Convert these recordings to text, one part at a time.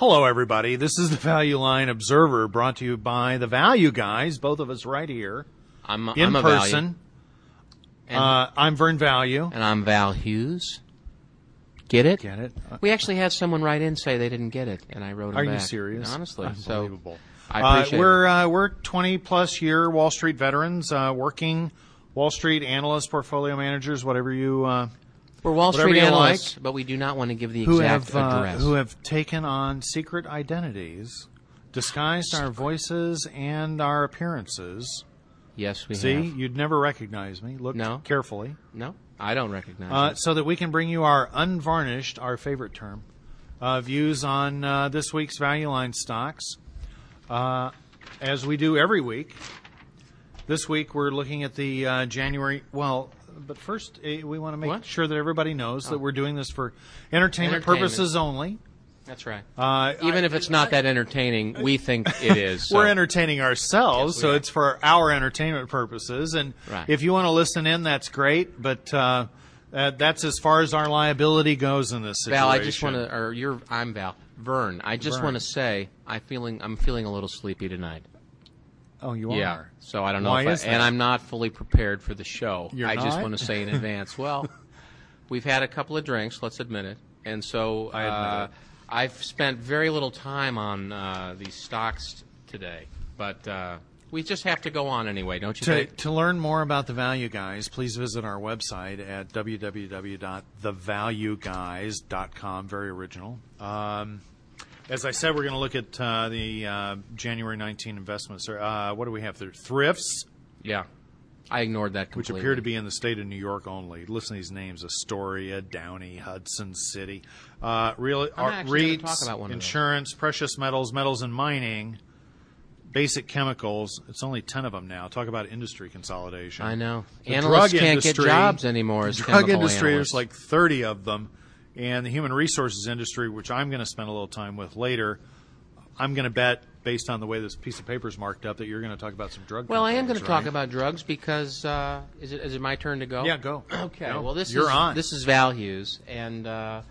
Hello, everybody. This is the Value Line Observer brought to you by the Value Guys, both of us right here I'm, in I'm a person. Value. Uh, I'm Vern Value. and I'm Val Hughes. Get it? Get it? Uh, We actually had someone write in say they didn't get it, and I wrote Are you serious? Honestly, Unbelievable. so I Uh, appreciate we're it. uh, we're 20 plus year Wall Street veterans, uh, working Wall Street analysts, portfolio managers, whatever you uh, We're Wall Street you analysts, but we do not want to give the who exact have uh, address. who have taken on secret identities, disguised our voices and our appearances. yes, we See, have. you'd never recognize me. Look No. carefully. No, I don't recognize uh, so that we can bring you our unvarnished, our favorite term, uh, views on uh, this week's Value Line stocks, uh, as we do every week. This week we're looking at the uh, January. Well, but first eh, we want to make What? sure that everybody knows that we're doing this for entertainment, Entertainment. purposes only. That's right. Uh, Even I- if it's not that entertaining, we think it is. so. We're entertaining ourselves, Yes, we so are. it's for our entertainment purposes. And Right. if you want to listen in, that's great. But uh, uh, that's as far as our liability goes in this situation. Val, I just want to, or you're, I'm Val. Vern, I just Vern. want to say, I feeling, I'm feeling a little sleepy tonight. Oh, you are? Yeah. are. So I don't know Why if I, is that? and I'm not fully prepared for the show. You're I just want to say in advance. Well, we've had a couple of drinks, let's admit it, and so uh. I've spent very little time on uh, these stocks today, but uh, we just have to go on anyway, don't you To, think? to learn more about the Value Guys, please visit our website at www.thevalueguys.com. Very original. Um, as I said, we're going to look at uh, the uh, January 19 investments. Uh, what do we have there? Thrifts, Yeah, I ignored that completely. which appear to be in the state of New York only. Listen to these names: Astoria, Downey, Hudson City. Uh, real, I'm uh, gonna REITs, talk about one of those. insurance, precious metals, metals and mining, basic chemicals. It's only ten of them now. Talk about industry consolidation. I know. The Analysts can't industry- get jobs anymore as drug industry, analysts. there's like 30 of them, and the human resources industry, which I'm going to spend a little time with later. I'm going to bet, based on the way this piece of paper is marked up, that you're going to talk about some drug. Well, I am going companies, to talk about drugs because uh, is it is it my turn to go? Yeah, go. Okay. Go. Well, this You're is on. this is Val Hughes, and uh,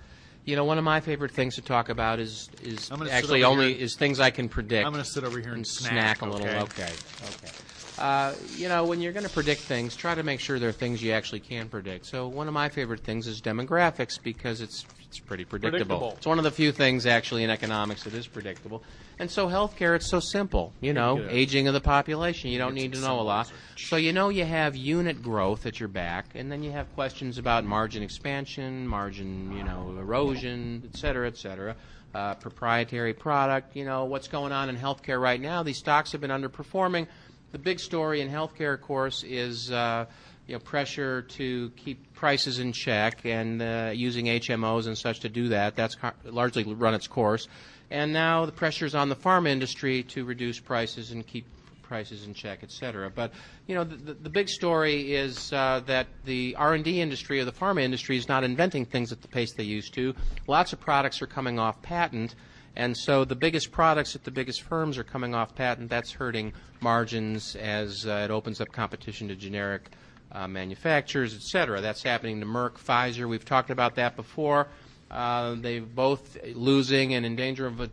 you know one of my favorite things to talk about is is I'm gonna sit actually only here. is things I can predict. I'm going to sit over here and, and snack, snack, a little. Okay. Okay. Okay. Uh, you know, when you're going to predict things, try to make sure they're things you actually can predict. So one of my favorite things is demographics because it's it's pretty predictable. Predictable. It's one of the few things actually in economics that is predictable. And so healthcare, it's so simple. You know, aging of the population. You don't Get need to know a lot. symbols. So you know you have unit growth at your back, and then you have questions about margin expansion, margin, you know, erosion, et cetera, et cetera. Uh, proprietary product, you know, what's going on in healthcare right now. These stocks have been underperforming. The big story in healthcare, of course, is uh, you know pressure to keep prices in check and uh, using HMOs and such to do that. That's largely run its course. And now the pressure is on the pharma industry to reduce prices and keep prices in check, et cetera. But you know, the, the, the big story is uh, that the R&D industry or the pharma industry is not inventing things at the pace they used to. Lots of products are coming off patent, and so the biggest products at the biggest firms are coming off patent. That's hurting margins as uh, it opens up competition to generic uh, manufacturers, et cetera. That's happening to Merck, Pfizer. We've talked about that before. Uh, they've both losing and in danger of a,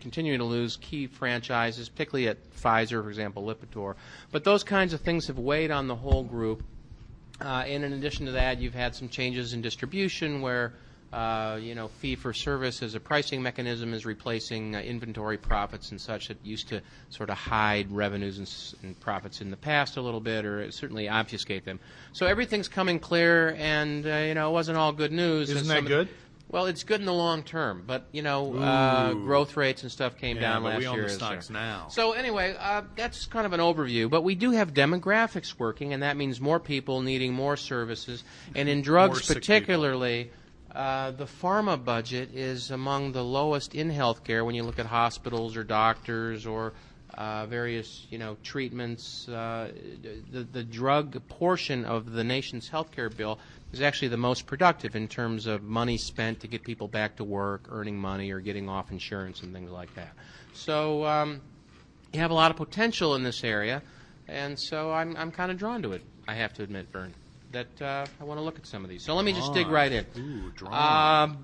continuing to lose key franchises, particularly at Pfizer, for example, Lipitor. But those kinds of things have weighed on the whole group. Uh, and in addition to that, you've had some changes in distribution where, uh, you know, fee for service as a pricing mechanism is replacing uh, inventory profits and such that used to sort of hide revenues and, and profits in the past a little bit or certainly obfuscate them. So everything's coming clear, and uh, you know, it wasn't all good news. Isn't that good? the- well, it's good in the long term, but you know, uh, growth rates and stuff came Yeah, down last we own year. the stocks well. now. So anyway, uh, that's kind of an overview. But we do have demographics working, and that means more people needing more services. And in drugs, particularly, uh, the pharma budget is among the lowest in healthcare when you look at hospitals or doctors or uh, various, you know, treatments. Uh, the, the drug portion of the nation's healthcare bill is actually the most productive in terms of money spent to get people back to work, earning money, or getting off insurance and things like that. So um, you have a lot of potential in this area, and so I'm, I'm kind of drawn to it, I have to admit, Vern, that uh, I want to look at some of these. So let me just dig right in. Ooh. Um,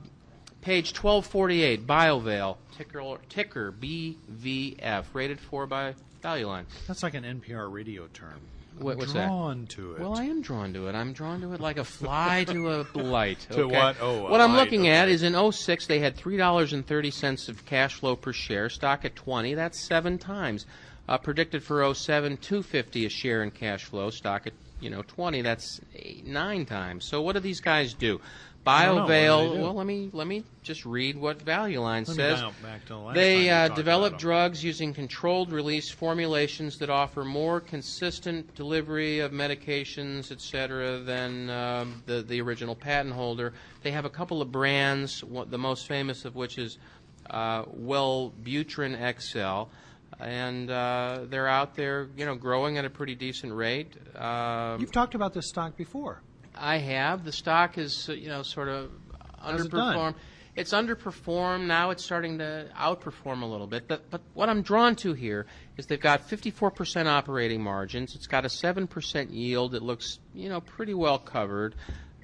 Page 1248, Biovail, ticker, ticker BVF, rated 4 by Value Line. That's like an NPR radio term. What- what's that? drawn to it. Well, I am drawn to it. I'm drawn to it like a fly to a light. To what? Oh, what I'm light, looking at is in 06 they had three dollars and thirty cents of cash flow per share. Stock at 20, that's seven times. Uh, predicted for 07, 250 a share in cash flow. Stock at you know 20, that's eight, nine times. So what do these guys do? I don't know. What do do? Well, let me let me just read what Value Line Let says. dial back to the They uh, develop drugs using controlled release formulations that offer more consistent delivery of medications, et cetera, than um, the, the original patent holder. They have a couple of brands, the most famous of which is uh, Wellbutrin XL. And uh, they're out there, you know, growing at a pretty decent rate. Um, You've talked about this stock before. I have. The stock is, you know, sort of How's it underperformed. It's underperformed. Now it's starting to outperform a little bit. But, but what I'm drawn to here is they've got 54% operating margins. It's got a 7% yield. It looks, you know, pretty well covered.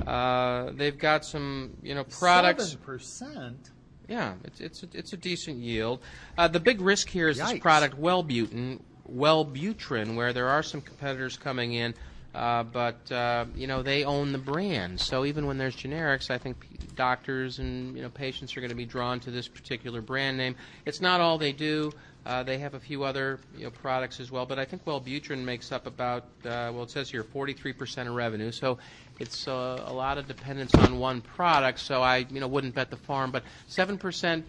Uh, they've got some, you know, products. Seven percent. Yeah, it's it's a, it's a decent yield. Uh, the big risk here is this product Wellbutrin, Wellbutrin, where there are some competitors coming in, uh, but uh, you know they own the brand. So even when there's generics, I think p- doctors and you know patients are going to be drawn to this particular brand name. It's not all they do. Uh, they have a few other you know, products as well, but I think Wellbutrin makes up about uh, well, it says here 43% of revenue. So it's uh, a lot of dependence on one product. So I you know wouldn't bet the farm, but 7%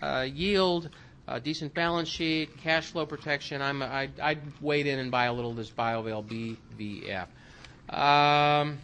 uh, yield, a decent balance sheet, cash flow protection. I'm I'd, I'd wade in and buy a little of this Biovail BVF. Um,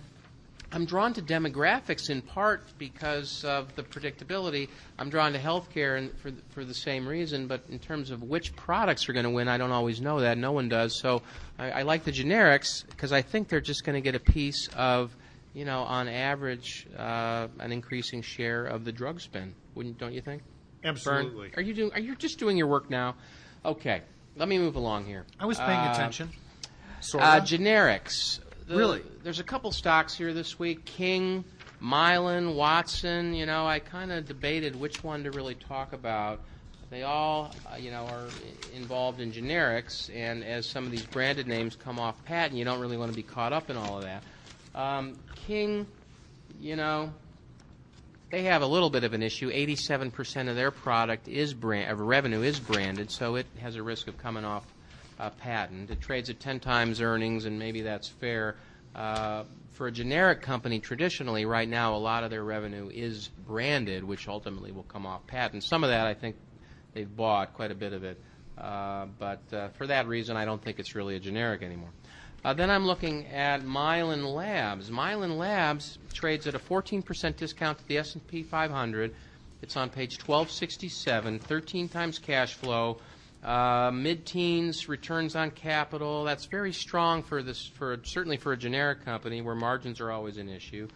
I'm drawn to demographics in part because of the predictability. I'm drawn to healthcare and for for the same reason, but in terms of which products are going to win, I don't always know that. No one does. So I, I like the generics because I think they're just going to get a piece of, you know, on average, uh, an increasing share of the drug spend. Wouldn't don't you think? Vern, Absolutely. are you doing? Are you just doing your work now? Okay, let me move along here. I was paying Uh, attention. Sort uh, of. generics. The- Really? There's a couple stocks here this week. King, Mylan, Watson. You know, I kind of debated which one to really talk about. They all, uh, you know, are involved in generics, and as some of these branded names come off patent, you don't really want to be caught up in all of that. Um, King, you know, they have a little bit of an issue. 87% of their product is brand, of revenue is branded, so it has a risk of coming off uh, patent. It trades at 10 times earnings, and maybe that's fair. Uh, for a generic company, traditionally, right now, a lot of their revenue is branded, which ultimately will come off patent. Some of that, I think, they've bought quite a bit of it. Uh, but uh, for that reason, I don't think it's really a generic anymore. Uh, then I'm looking at Mylan Labs. Mylan Labs trades at a 14% discount to the S&P 500. It's on page 1267, 13 times cash flow, uh, mid-teens returns on capital. That's very strong for this, for certainly for a generic company where margins are always an issue.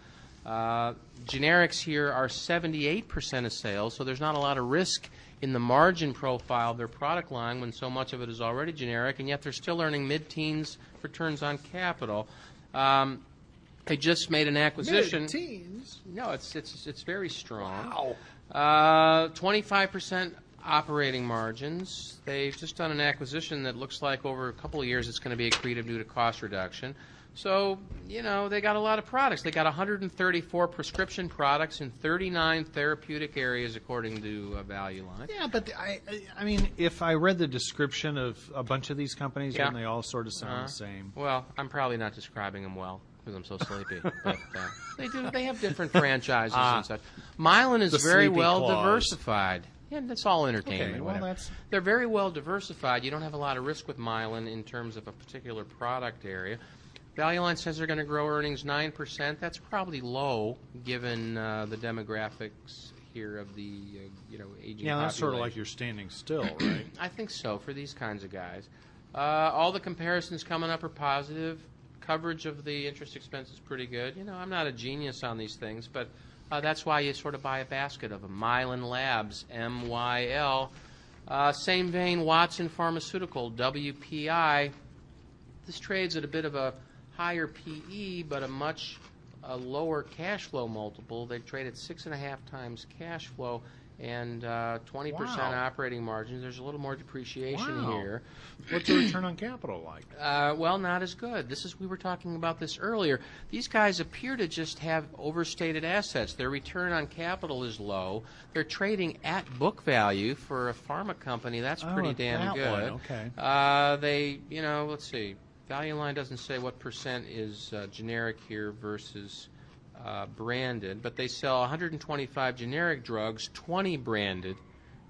Uh, generics here are 78% of sales, so there's not a lot of risk in the margin profile of their product line when so much of it is already generic, and yet they're still earning mid-teens returns on capital. Um, they just made an acquisition. Mid-teens. No, it's it's it's very strong. Wow. Uh, 25% operating margins. They've just done an acquisition that looks like over a couple of years it's going to be accretive due to cost reduction. So, you know, they got a lot of products. They got 134 prescription products in 39 therapeutic areas, according to uh, Value Line. Yeah, but I, I- mean, if I read the description of a bunch of these companies, Yeah. and they all sort of sound Uh, the same. Well, I'm probably not describing them well because I'm so sleepy. but uh, they do. They have different franchises Ah. and such. Mylan is very well claws. diversified. Yeah, that's all entertainment. Okay, well, whatever. that's- They're very well diversified. You don't have a lot of risk with Mylan in terms of a particular product area. Value Line says they're going to grow earnings 9%. That's probably low given uh, the demographics here of the uh, you know aging Yeah, that's sort of like you're standing still, right? I think so for these kinds of guys. Uh, all the comparisons coming up are positive. Coverage of the interest expense is pretty good. You know, I'm not a genius on these things, but uh, that's why you sort of buy a basket of them. Mylan Labs, M Y L. Uh, same vein, Watson Pharmaceutical, WPI. This trades at a bit of a higher PE, but a much a lower cash flow multiple. They trade at six and a half times cash flow and uh, 20% Wow. operating margins. There's a little more depreciation Wow. here. What's the return on capital like? Uh, well, not as good. This is we were talking about this earlier. These guys appear to just have overstated assets. Their return on capital is low. They're trading at book value for a pharma company. That's Oh, pretty damn that good. one, okay. Uh, they, you know, let's see. Value line doesn't say what percent is uh, generic here versus uh, branded, but they sell 125 generic drugs, 20 branded.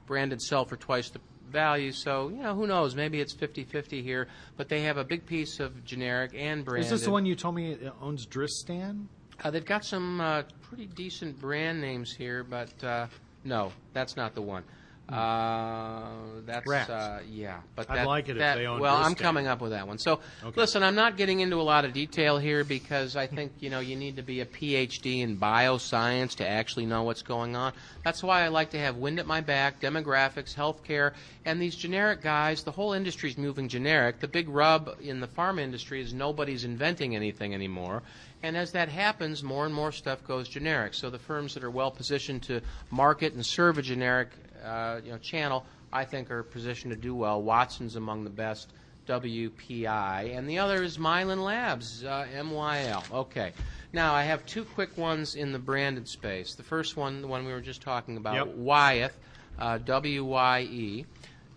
Branded sell for twice the value, so you know who knows? Maybe it's 50-50 here. But they have a big piece of generic and branded. Is this the one you told me owns Dristan? Uh, they've got some uh, pretty decent brand names here, but uh, no, that's not the one. Uh, that's Rats. uh, yeah, but I'd that, like it if that- they owned Well, I'm coming up with that one. So, Okay. listen, I'm not getting into a lot of detail here because I think you know you need to be a PhD in bioscience to actually know what's going on. That's why I like to have wind at my back, demographics, healthcare, and these generic guys. The whole industry's moving generic. The big rub in the pharma industry is nobody's inventing anything anymore. And as that happens, more and more stuff goes generic. So the firms that are well positioned to market and serve a generic uh, you know, channel, I think, are positioned to do well. Watson's among the best. WPI, and the other is Mylan Labs, uh, MYL. Okay. Now, I have two quick ones in the branded space. The first one, the one we were just talking about, Yep. Wyeth, uh, W-Y-E.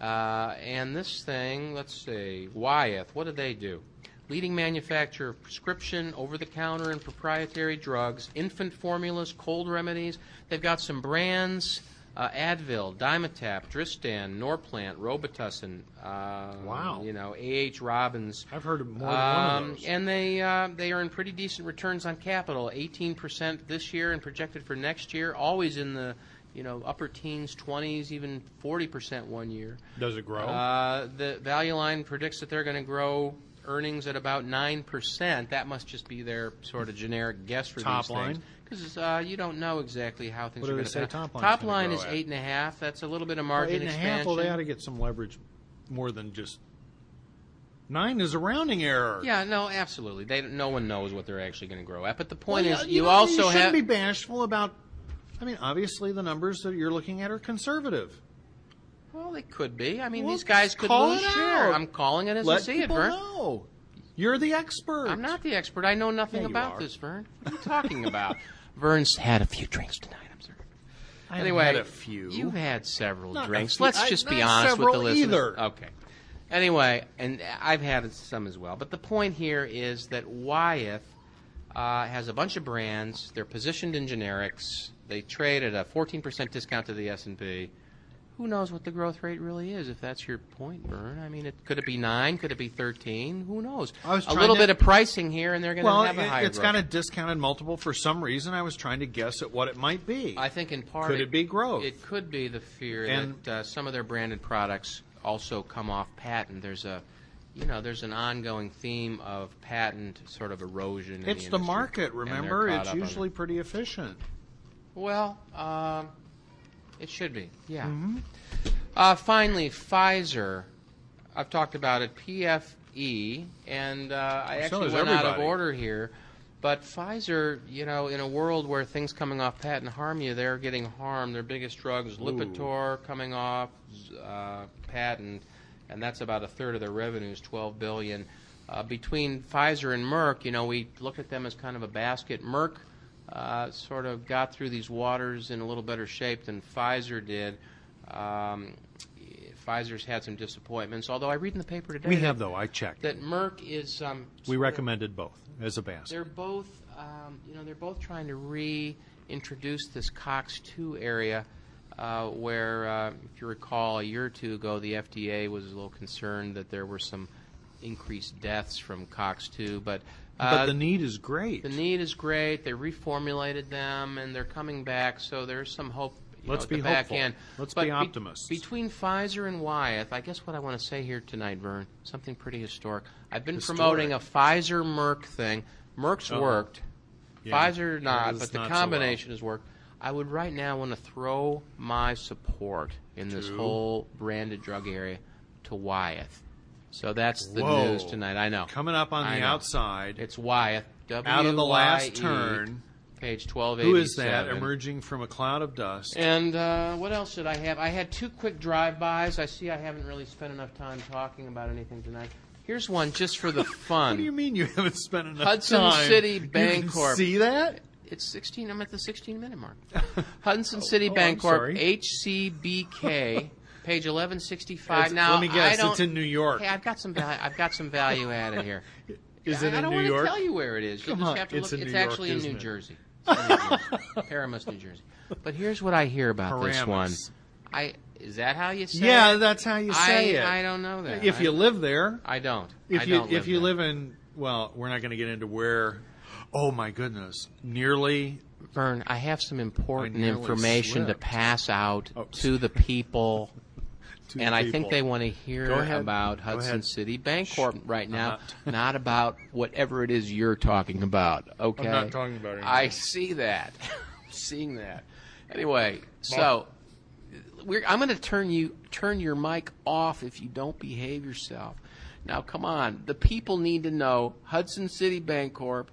Uh, and this thing, let's see, Wyeth, what do they do? Leading manufacturer of prescription, over-the-counter, and proprietary drugs, infant formulas, cold remedies. They've got some brands, uh, Advil, Dimetapp, Dristan, Norplant, Robitussin. Uh, Wow. You know, A.H. Robins. I've heard of more than one Um, of those. and they uh, they earn pretty decent returns on capital, 18% this year and projected for next year, always in the you know upper teens, 20s, even 40% one year. Does it grow? Uh, the value line predicts that they're going to grow earnings at about 9%. That must just be their sort of generic guess for Top these line? Because uh, you don't know exactly how things What are going to say top line's Top gonna line grow is at? eight and a half. That's a little bit of Well, margin eight and a half. Well, they ought to get some leverage more than just nine is a rounding error. Yeah, no, absolutely. They no one knows what they're actually going to grow at. But the point Well, is, you, know, also you shouldn't have be bashful about. I mean, obviously, the numbers that you're looking at are conservative. Well, they could be. I mean, Well, these guys could call lose it share. out. I'm calling it as Let I see it, people Vern. know. You're the expert. I'm not the expert. I know nothing Yeah, you about are. this, Vern. What are you talking about? Vern's had a few drinks tonight. I'm sorry. I haven't Anyway, had a few. You've had several Not drinks. few- Let's I- just be honest with the listeners. either. Okay. Anyway, and I've had some as well. But the point here is that Wyeth uh, has a bunch of brands. They're positioned in generics. They trade at a 14% discount to the S&P. Who knows what the growth rate really is? If that's your point, Vern. I mean, it, could it be nine? Could it be thirteen? Who knows? I was a little to- bit of pricing here, and they're going to well, have a it, higher it's growth. got a discounted multiple for some reason. I was trying to guess at what it might be. I think in part Could it be growth? It could be the fear And- that uh, some of their branded products also come off patent. There's a, you know, there's an ongoing theme of patent sort of erosion. in it's the, the market. Remember, it's usually it. pretty efficient. well, um, it should be. Yeah. Mm-hmm. Uh, finally, Pfizer. I've talked about it. PFE, and uh, I So actually has went out of order here. But Pfizer, you know, in a world where things coming off patent harm you, they're getting harmed. Their biggest drugs, is Lipitor coming off uh, patent, and that's about a third of their revenues, 12 billion. Uh, between Pfizer and Merck, you know, we looked at them as kind of a basket. Merck uh, sort of got through these waters in a little better shape than Pfizer did. Um, Pfizer's had some disappointments, although I read in the paper today We that, have though. I checked. that Merck is. Um, we sort of- recommended both as a basket. they're both, um, you know, they're both trying to reintroduce this COX-2 area, uh, where, uh, if you recall, a year or two ago, the FDA was a little concerned that there were some increased deaths from COX-2, but. Uh, but the need is great. the need is great. They reformulated them, and they're coming back. So there's some hope. You Let's at be the back hopeful. end. Let's But be be- optimists. between Pfizer and Wyeth, I guess what I want to say here tonight, Vern, something pretty historic. I've been Historic. promoting a Pfizer Merck thing. Merck's Uh-oh. worked. Yeah, Pfizer not, it's but the not so combination has worked. I would right now want to throw my support in this To? whole branded drug area to Wyeth. So that's the Whoa. news tonight. I know. Coming up on I the know. outside. It's Wyeth. out of the last turn. Page 12 Who is that emerging from a cloud of dust? And uh, what else did I have? I had two quick drive-bys. I see I haven't really spent enough time talking about anything tonight. Here's one just for the fun. What do you mean you haven't spent enough Hudson time? Hudson City Bancorp. See that? It's 16. I'm at the 16 minute mark. Hudson City oh, Bancorp, sorry. HCBK, page 1165. Now let me guess, I it's in New York. Hey, I've got some val- I've got some value added here. Is I, it I in don't New want York? to tell you where it is. You'll Come just on, have to it's look. it's New York, actually in New it? Jersey. It's in New Jersey. Paramus, New Jersey. But here's what I hear about this one. Paramus. I is that how you say it? Yeah, it? that's how you I, say it. I don't know that. if I, you live there, I don't. if I you don't if live you there. live in, well, we're not going to get into where. Oh my goodness, nearly. Vern, I have some important I nearly information to slipped. pass out Oh. to the people. and I think they want to hear about Go Hudson ahead. City Bancorp right now, not- not about whatever it is you're talking about. Okay, I'm not talking about anything. I see that, seeing that. Anyway, so we're, I'm going to turn you turn your mic off if you don't behave yourself. Now, come on, the people need to know Hudson City Bancorp.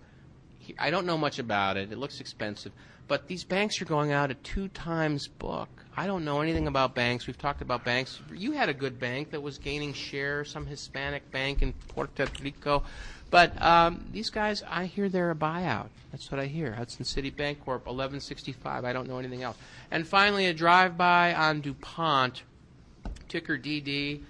I don't know much about it. It looks expensive, but these banks are going out at two times book. I don't know anything about banks. We've talked about banks. You had a good bank that was gaining share, some Hispanic bank in Puerto Rico. But um, these guys, I hear they're a buyout. That's what I hear. Hudson City Bancorp, 1165. I don't know anything else. And finally, a drive-by on DuPont, ticker DD.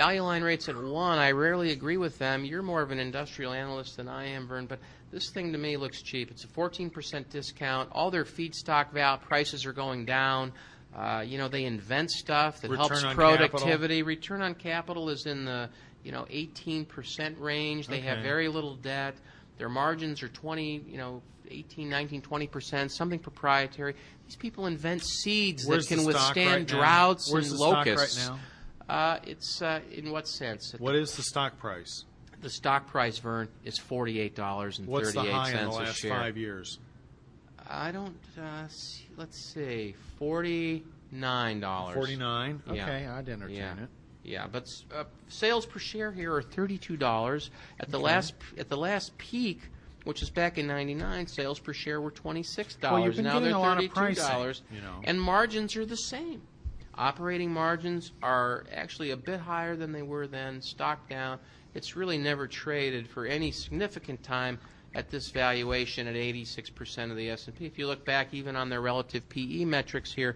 Value line rates at one. I rarely agree with them. You're more of an industrial analyst than I am, Vern, but this thing to me looks cheap. It's a 14% discount. All their feedstock val prices are going down. Uh, you know, they invent stuff that Return helps productivity. Return on capital is in the you know 18% range. They have very little debt. Their margins are 20, you know, 18, 19, 20%, something proprietary. These people invent seeds Where's that can withstand right droughts and right locusts. now? Uh, it's uh, in what sense? What is the stock price? The stock price, Vern, is forty-eight dollars and What's the thirty-eight high in the cents a last share. five years? I don't. Uh, see, let's see, forty-nine dollars. Forty-nine. Yeah. Okay, I'd entertain Yeah. it. Yeah, but uh, sales per share here are thirty-two dollars. At the last at the last peak, which is back in '99, sales per share were twenty-six dollars. Well, you've been now they're a lot of thirty-two pricing, dollars, you know. and margins are the same. Operating margins are actually a bit higher than they were then. Stock down. It's really never traded for any significant time at this valuation at 86% of the S&P. If you look back even on their relative PE metrics here,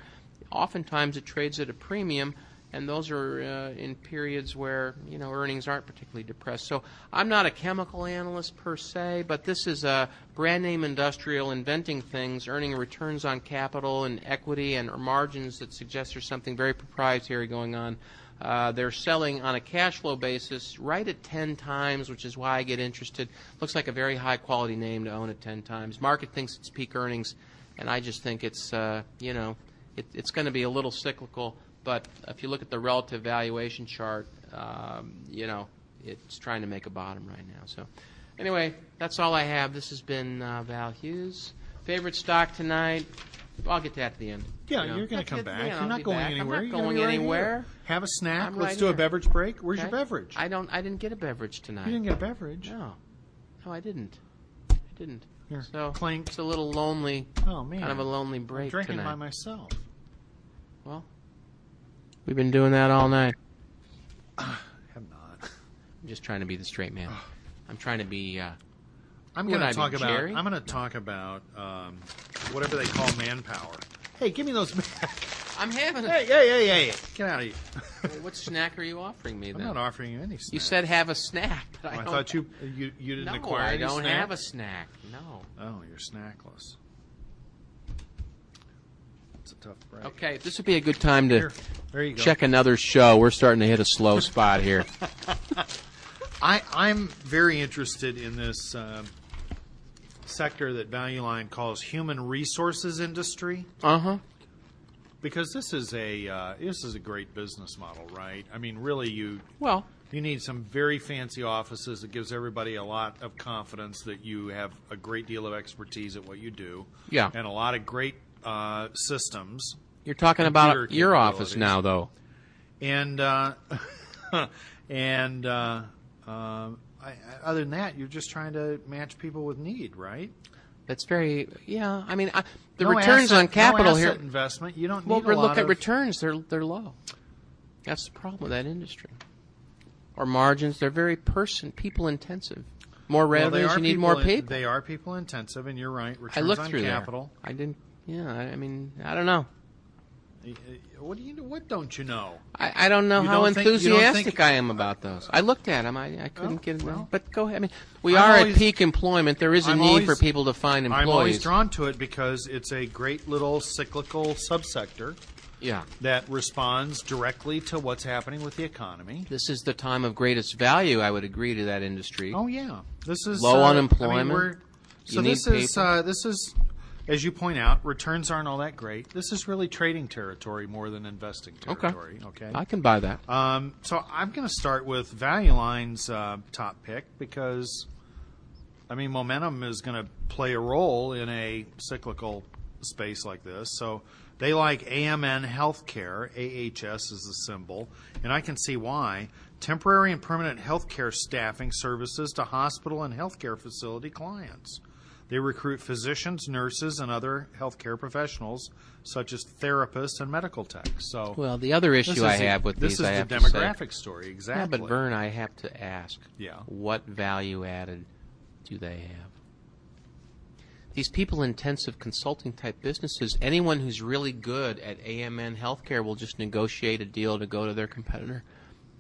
oftentimes it trades at a premium and those are uh, in periods where you know earnings aren't particularly depressed. So I'm not a chemical analyst per se, but this is a brand name industrial inventing things, earning returns on capital and equity and margins that suggest there's something very proprietary going on. Uh, they're selling on a cash flow basis right at 10 times, which is why I get interested. Looks like a very high quality name to own at 10 times. Market thinks it's peak earnings, and I just think it's, uh, you know, it, it's going to be a little cyclical. But if you look at the relative valuation chart, um, you know, it's trying to make a bottom right now. So, anyway, that's all I have. This has been uh, Val Hughes. Favorite stock tonight? I'll get to that at the end. Yeah, You know, you're going to come it. back. Yeah, you're I'll not going back. anywhere. I'm You're not gonna going be right anywhere. here. Have a snack. I'm Let's right do a beverage break. Where's your beverage? I don't. I didn't get a beverage tonight. you didn't get a beverage. No, no, I didn't. I didn't. Here, So clink. it's a little lonely, Oh man, kind of a lonely I'm drinking tonight. by myself. Well, we've been doing that all night. I have not. I'm just trying to be the straight man. I'm trying to be. Uh, I'm going to talk about. Jerry? I'm going to talk about um, whatever they call manpower. Hey, give me those. I'm having. A, hey, hey, hey, hey! Get out of here! what snack are you offering me I'm not offering you any. Snack. you said have a snack. But I, Oh, I thought you you you didn't No, acquire I don't snack? have a snack. No. Oh, you're snackless. It's a tough break. Okay, this would be a good time to Here, there you go. check another show. We're starting to hit a slow spot here. I, I'm very interested in this um sector that Value Line calls human resources industry Uh huh. because this is a uh, this is a great business model, right? I mean, really, you Well, you need some very fancy offices that gives everybody a lot of confidence that you have a great deal of expertise at what you do, Yeah. and a lot of great uh, systems. you're talking about your office now, though. and uh, and uh, uh, I, I- other than that, you're just trying to match people with need, right? That's very yeah. I mean, I, the No returns asset- on capital no here. investment. You don't Well, need look at of, returns; they're they're low. That's the problem with that industry. Or margins; they're very person people intensive. More Well, revenues, are you need more in- people. They are people intensive, and you're right. I Returns looked on through capital. there. I didn't. Yeah, I, I mean, I don't know. What do you? What don't you know? I, I don't know You how don't think- enthusiastic think- I am about those. I looked at them. I, I couldn't Oh, get it. well. but go ahead. I mean, we I'm are always- at peak employment. There is a I'm need always- for people to find employees. I'm always drawn to it because it's a great little cyclical subsector yeah. that responds directly to what's happening with the economy. This is the time of greatest value. I would agree to that industry. Oh yeah, this is Low uh, unemployment. I mean, so this is uh, this is, as you point out, returns aren't all that great. This is really trading territory more than investing Okay. territory. Okay. I can buy that. Um, so I'm going to start with Value Line's uh, top pick because, I mean, momentum is going to play a role in a cyclical space like this. So they like AMN Healthcare. AHS is the symbol, and I can see why. Temporary and permanent healthcare staffing services to hospital and healthcare facility clients. They recruit physicians, nurses, and other healthcare professionals, such as therapists and medical techs. So, Well, the other issue I is the- have with this these, I is have the demographic story, exactly. Yeah, but Vern, I have to ask. Yeah. What value added do they have? These people intensive consulting type businesses, anyone who's really good at AMN healthcare will just negotiate a deal to go to their competitor,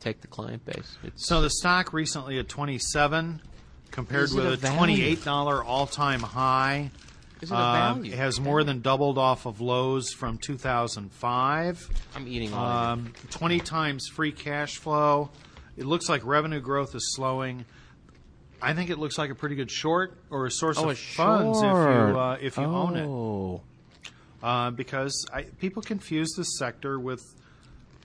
take the client base. It's, So the stock recently at 27 compared Is it with a a value? $28 all-time high. is it a value? it has more than doubled off of lows from 2005. I'm eating all of it. Um, 20 times free cash flow. It looks like revenue growth is slowing. I think it looks like a pretty good short or a source Oh, of a funds if short. you uh, if you own it. Oh. uh, because I, people confuse this sector with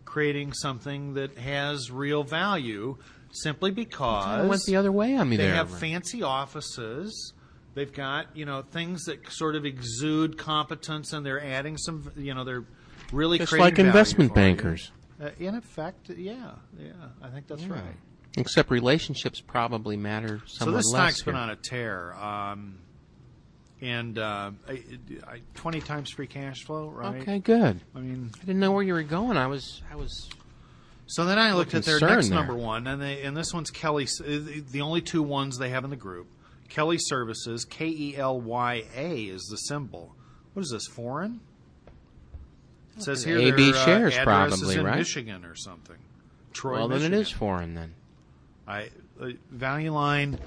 creating something that has real value simply I because went the other way on me they there. have fancy offices. They've got you know things that sort of exude competence, and they're adding some. You know, they're really Just like investment bankers. Uh, in effect, yeah, yeah, I think that's right. Except relationships probably matter somewhat less. So this less stock's been on a tear, um, and uh, I, I, twenty times free cash flow, right? Okay, good. I mean, I didn't know where you were going. I was, I was. So then I looked at their next there. number one, and they and this one's Kelly. uh, The only two ones they have in the group, Kelly Services, K E L Y A is the symbol. What is this? Foreign? It says here AB their, uh, shares is probably, in right? Michigan or something. Troy, well, then it is foreign then. I uh, Value Line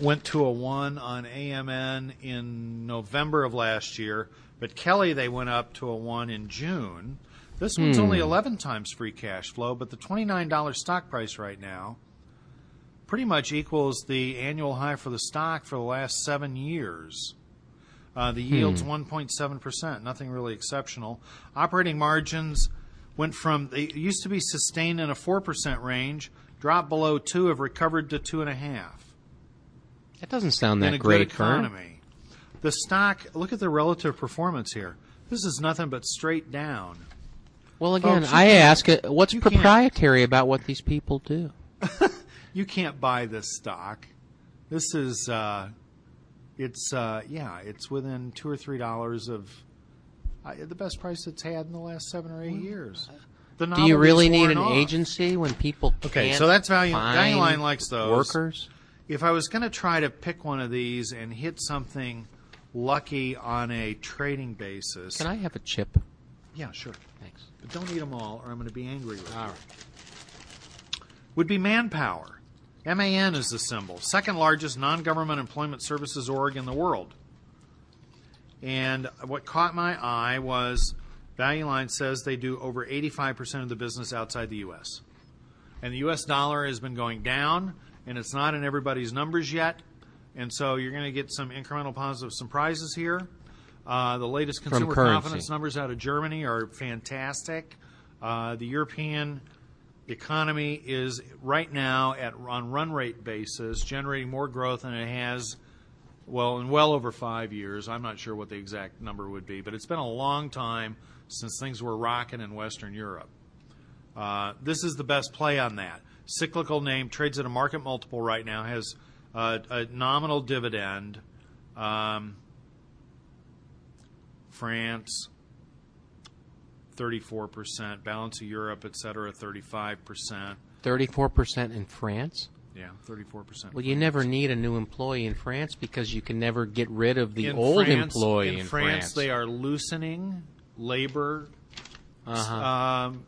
went to a one on AMN in November of last year, but Kelly they went up to a one in June. This one's Hmm. only 11 times free cash flow, but the $29 stock price right now pretty much equals the annual high for the stock for the last seven years. Uh, the yield's 1.7%, nothing really exceptional. Operating margins went from, they used to be sustained in a 4% range, dropped below 2, have recovered to 2.5 That doesn't sound in that a great, good economy. The stock, look at the relative performance here. This is nothing but straight down. Well, again, Folks, I ask, uh, what's proprietary about what these people do? You can't buy this stock. This is, uh, it's, uh, yeah, it's within two or three dollars of uh, the best price it's had in the last seven or eight years. The Do you really need an off. agency when people Okay, so that's value. Value Line likes those. workers? If I was going to try to pick one of these and hit something lucky on a trading basis, Can I have a chip? yeah, sure. Thanks. But don't eat them all, or I'm going to be angry with you. All right. would be Manpower. MAN is the symbol. Second largest non government employment services org in the world. And what caught my eye was Value Line says they do over 85% of the business outside the U.S. And the U.S. dollar has been going down, and it's not in everybody's numbers yet. And so you're going to get some incremental positive surprises here. Uh, the latest consumer currency. confidence numbers out of Germany are fantastic. Uh, the European economy is right now at on run rate basis generating more growth than it has well in well over five years. I'm not sure what the exact number would be, but it's been a long time since things were rocking in Western Europe. Uh, this is the best play on that. cyclical name, trades at a market multiple right now, has uh, a nominal dividend. Um, France, 34%, balance of Europe, et cetera, 35%. 34% in France? Yeah, 34%. Well, you never need a new employee in France because you can never get rid of the in old France, employee in, in France, they are loosening labor Uh-huh. um,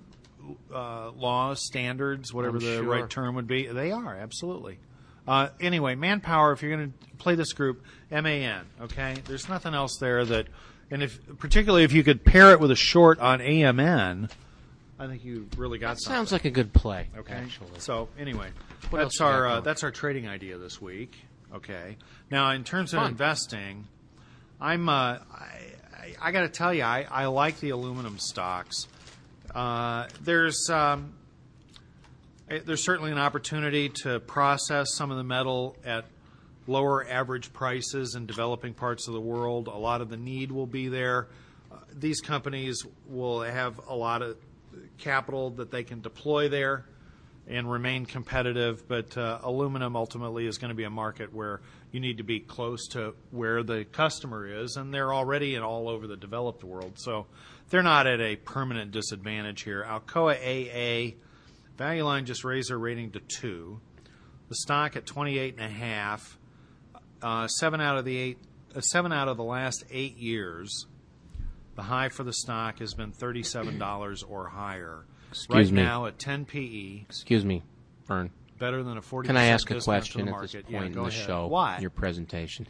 uh, laws, standards, whatever I'm the sure. right term would be. They are absolutely. Uh, anyway, manpower. If you're going to play this group, MAN. Okay, there's nothing else there that, and if particularly if you could pair it with a short on AMN, I think you really got something. Sounds like a good play, Okay. actually. So anyway, What that's our uh, that's our trading idea this week. Okay. Now, in terms of Fun. investing, I'm uh, I, I, I got to tell you, I, I like the aluminum stocks. Uh, there's um, eh, there's certainly an opportunity to process some of the metal at lower average prices in developing parts of the world. A lot of the need will be there. Uh, these companies will have a lot of capital that they can deploy there and remain competitive, but uh, aluminum ultimately is going to be a market where you need to be close to where the customer is, and they're already all over the developed world. So they're not at a permanent disadvantage here. Alcoa AA, Value Line just raised their rating to 2. The stock at 28.5 uh, seven out of the eight, uh, seven out of the last eight years, the high for the stock has been thirty-seven dollars or higher. Excuse right me. now at ten PE, Excuse me, Vern. better than a forty. Can I ask a question at this point yeah, in the ahead. show? Why? Your presentation.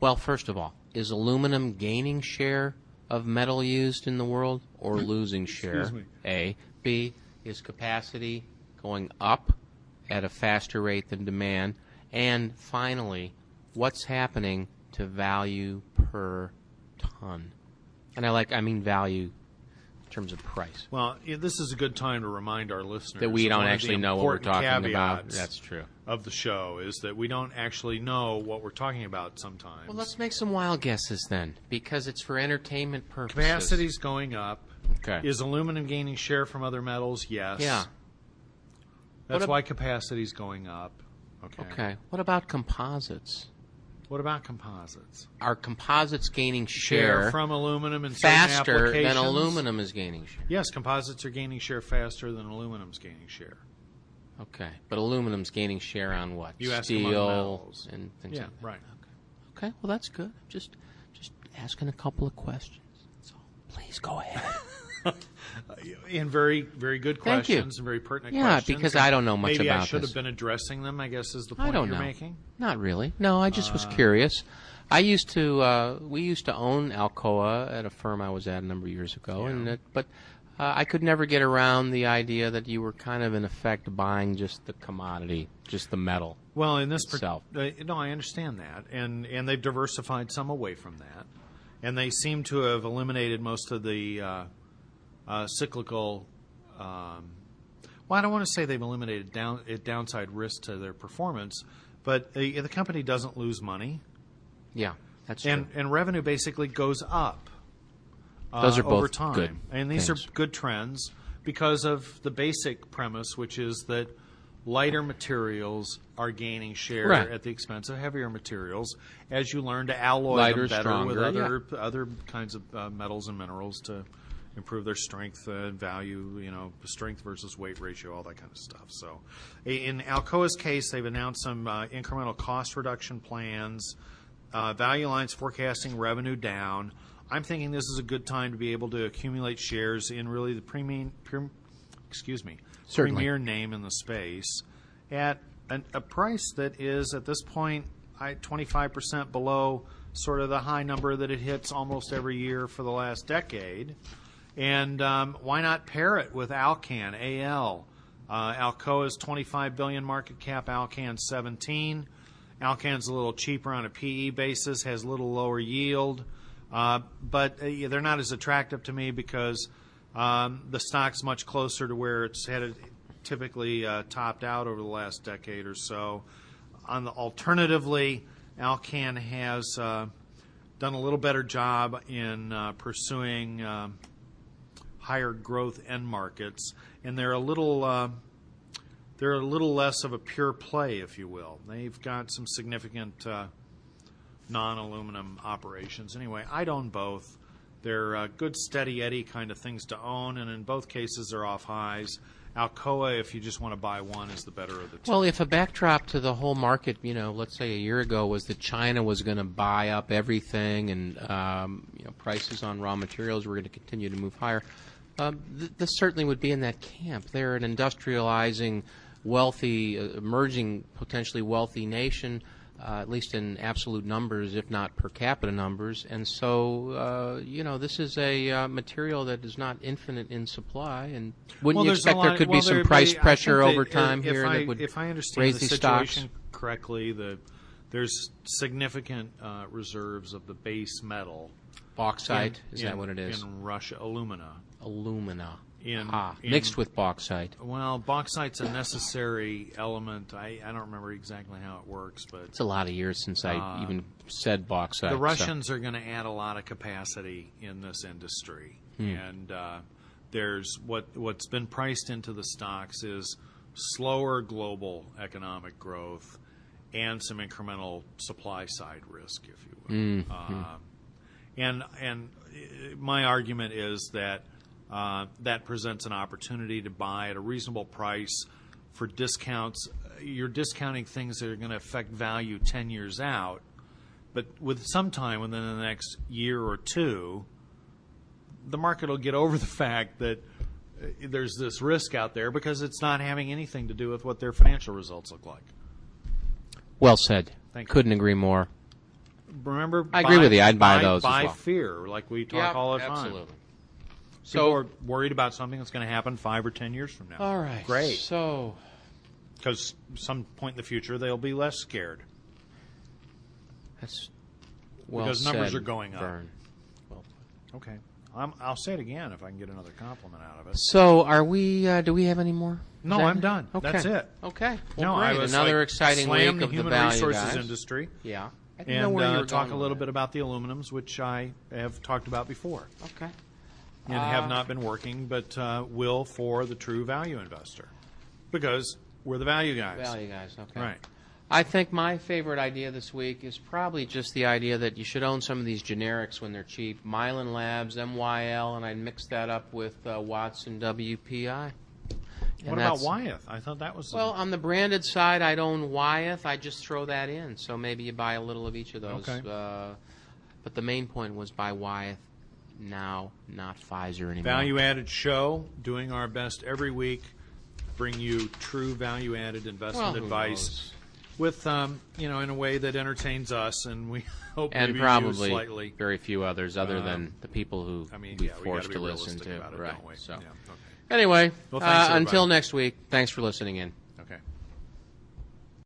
Well, first of all, is aluminum gaining share of metal used in the world or losing share? Excuse me. A. B. Is capacity going up at a faster rate than demand? And finally, what's happening to value per ton? And I like, I mean value in terms of price. Well, this is a good time to remind our listeners That we don't one of the actually know what we're talking about. That's true. Of the show is that we don't actually know what we're talking about sometimes. Well, let's make some wild guesses then, because it's for entertainment purposes. Capacity's going up. Okay. Is aluminum gaining share from other metals? Yes. Yeah. That's ab- why capacity's going up. Okay. Okay. What about composites? What about composites? Are composites gaining Share share, from aluminum in certain faster than aluminum is gaining share? Yes, composites are gaining share faster than aluminum's gaining share. Okay. But aluminum's gaining share on what? You asked among Steel metals. and things Yeah, like that. right. Okay. Well, that's good. Just just asking a couple of questions. That's all. Please go ahead. And very, very good Thank you. questions and very pertinent Yeah, questions. because I don't know much about. maybe I about should this. have been addressing them. I guess is the point I don't you're know. making. Not really. No, I just was Uh, curious. I used to. Uh, we used to own Alcoa at a firm I was at a number of years ago, and it, but uh, I could never get around the idea that you were kind of in effect buying just the commodity, just the metal. Well, in this itself. uh, no, I understand that, and and they've diversified some away from that, and they seem to have eliminated most of the uh, uh, cyclical. Um, well, I don't want to say they've eliminated down downside risk to their performance, but uh, the company doesn't lose money, Yeah, that's and true. and revenue basically goes up. Uh, Those are both over time, good and these things. are good trends because of the basic premise, which is that lighter materials are gaining share Right. at the expense of heavier materials as you learn to alloy Lighter, them better with stronger, other other kinds of uh, metals and minerals to improve their strength and value, you know, strength versus weight ratio, all that kind of stuff. So, in Alcoa's case, they've announced some uh, incremental cost reduction plans. Uh, value lines forecasting revenue down. I'm thinking this is a good time to be able to accumulate shares in really the premium, prem, excuse me, Certainly. premier name in the space at an, a price that is at this point I, 25% below sort of the high number that it hits almost every year for the last decade. And um, why not pair it with Alcan, AL? Uh, Alcoa's 25 billion market cap, Alcan 17. Alcan's a little cheaper on a PE basis, has a little lower yield, uh, but uh, they're not as attractive to me because um, the stock's much closer to where it's headed, typically uh, topped out over the last decade or so. On the alternatively, Alcan has uh, done a little better job in uh, pursuing um higher growth end markets, and they're a little uh, they're a little less of a pure play, if you will. They've got some significant uh, non-aluminum operations. Anyway, I'd own both. They're uh, good, steady eddy kind of things to own, and in both cases, they're off highs. Alcoa, if you just want to buy one, is the better of the two. Well, if a backdrop to the whole market, you know, let's say a year ago was that China was going to buy up everything and um, you know prices on raw materials were going to continue to move higher, um, th- this certainly would be in that camp. They're an industrializing, wealthy, uh, emerging, potentially wealthy nation. Uh, at least in absolute numbers, if not per capita numbers. And so, uh, you know, this is a uh, material that is not infinite in supply. And wouldn't Well, you expect there could well, be some price I pressure over that, time here I, that would if I understand raise the these situation stocks? correctly, the there's significant uh, reserves of the base metal. Bauxite, in- is that what it is? In Russia, alumina. Alumina. In- ah, in- mixed with bauxite. Well, bauxite's a necessary element. I, I don't remember exactly how it works, but It's a lot of years since I even said bauxite. the so- Russians are going to add a lot of capacity in this industry, Hmm. and uh, there's what what's been priced into the stocks is slower global economic growth and some incremental supply side risk, if you will. Hmm. Uh, and and uh, my argument is that uh, that presents an opportunity to buy at a reasonable price for discounts. You're discounting things that are going to affect value 10 years out, but with some time within the next year or two, the market will get over the fact that uh, there's this risk out there because it's not having anything to do with what their financial results look like. Well said. Thank you. Couldn't agree more. Remember, I agree with you. I'd buy those as Buy well. fear, like we talk all the time. absolutely. So, are worried about something that's going to happen five or ten years from now. all right. great. So, Because some point in the future they'll be less scared. that's well Because numbers said, are going up. Vern. Okay, I'm, I'll say it again if I can get another compliment out of it. So, are we? Uh, do we have any more? No, I'm done. Okay. That's it. Okay. Well, no, great. I was Another like, exciting week the of the human value resources guys. industry Yeah. I didn't know and where you uh, were talk a little bit about the aluminums, which I have talked about before Okay. And Uh, have not been working, but uh, will for the true value investor because we're the value guys. Value guys. Okay. Right. I think my favorite idea this week is probably just the idea that you should own some of these generics when they're cheap. Mylan Labs, MYL, and I'd mix that up with uh, Watson WPI. And What about Wyeth? I thought that was Well, on the branded side, I'd own Wyeth. I'd just throw that in. So maybe you buy a little of each of those. Okay. Uh, but the main point was buy Wyeth now, not Pfizer anymore. value added show. Doing our best every week, bring you true value added investment well, who advice knows? with um, you know in a way that entertains us and we hope and maybe you probably slightly. very few others other Um, than the people who I mean, we yeah, we got forced to be listen realistic to. about it, right. don't we? So Yeah, okay. anyway, Well, uh, thanks, until next week. Thanks for listening in.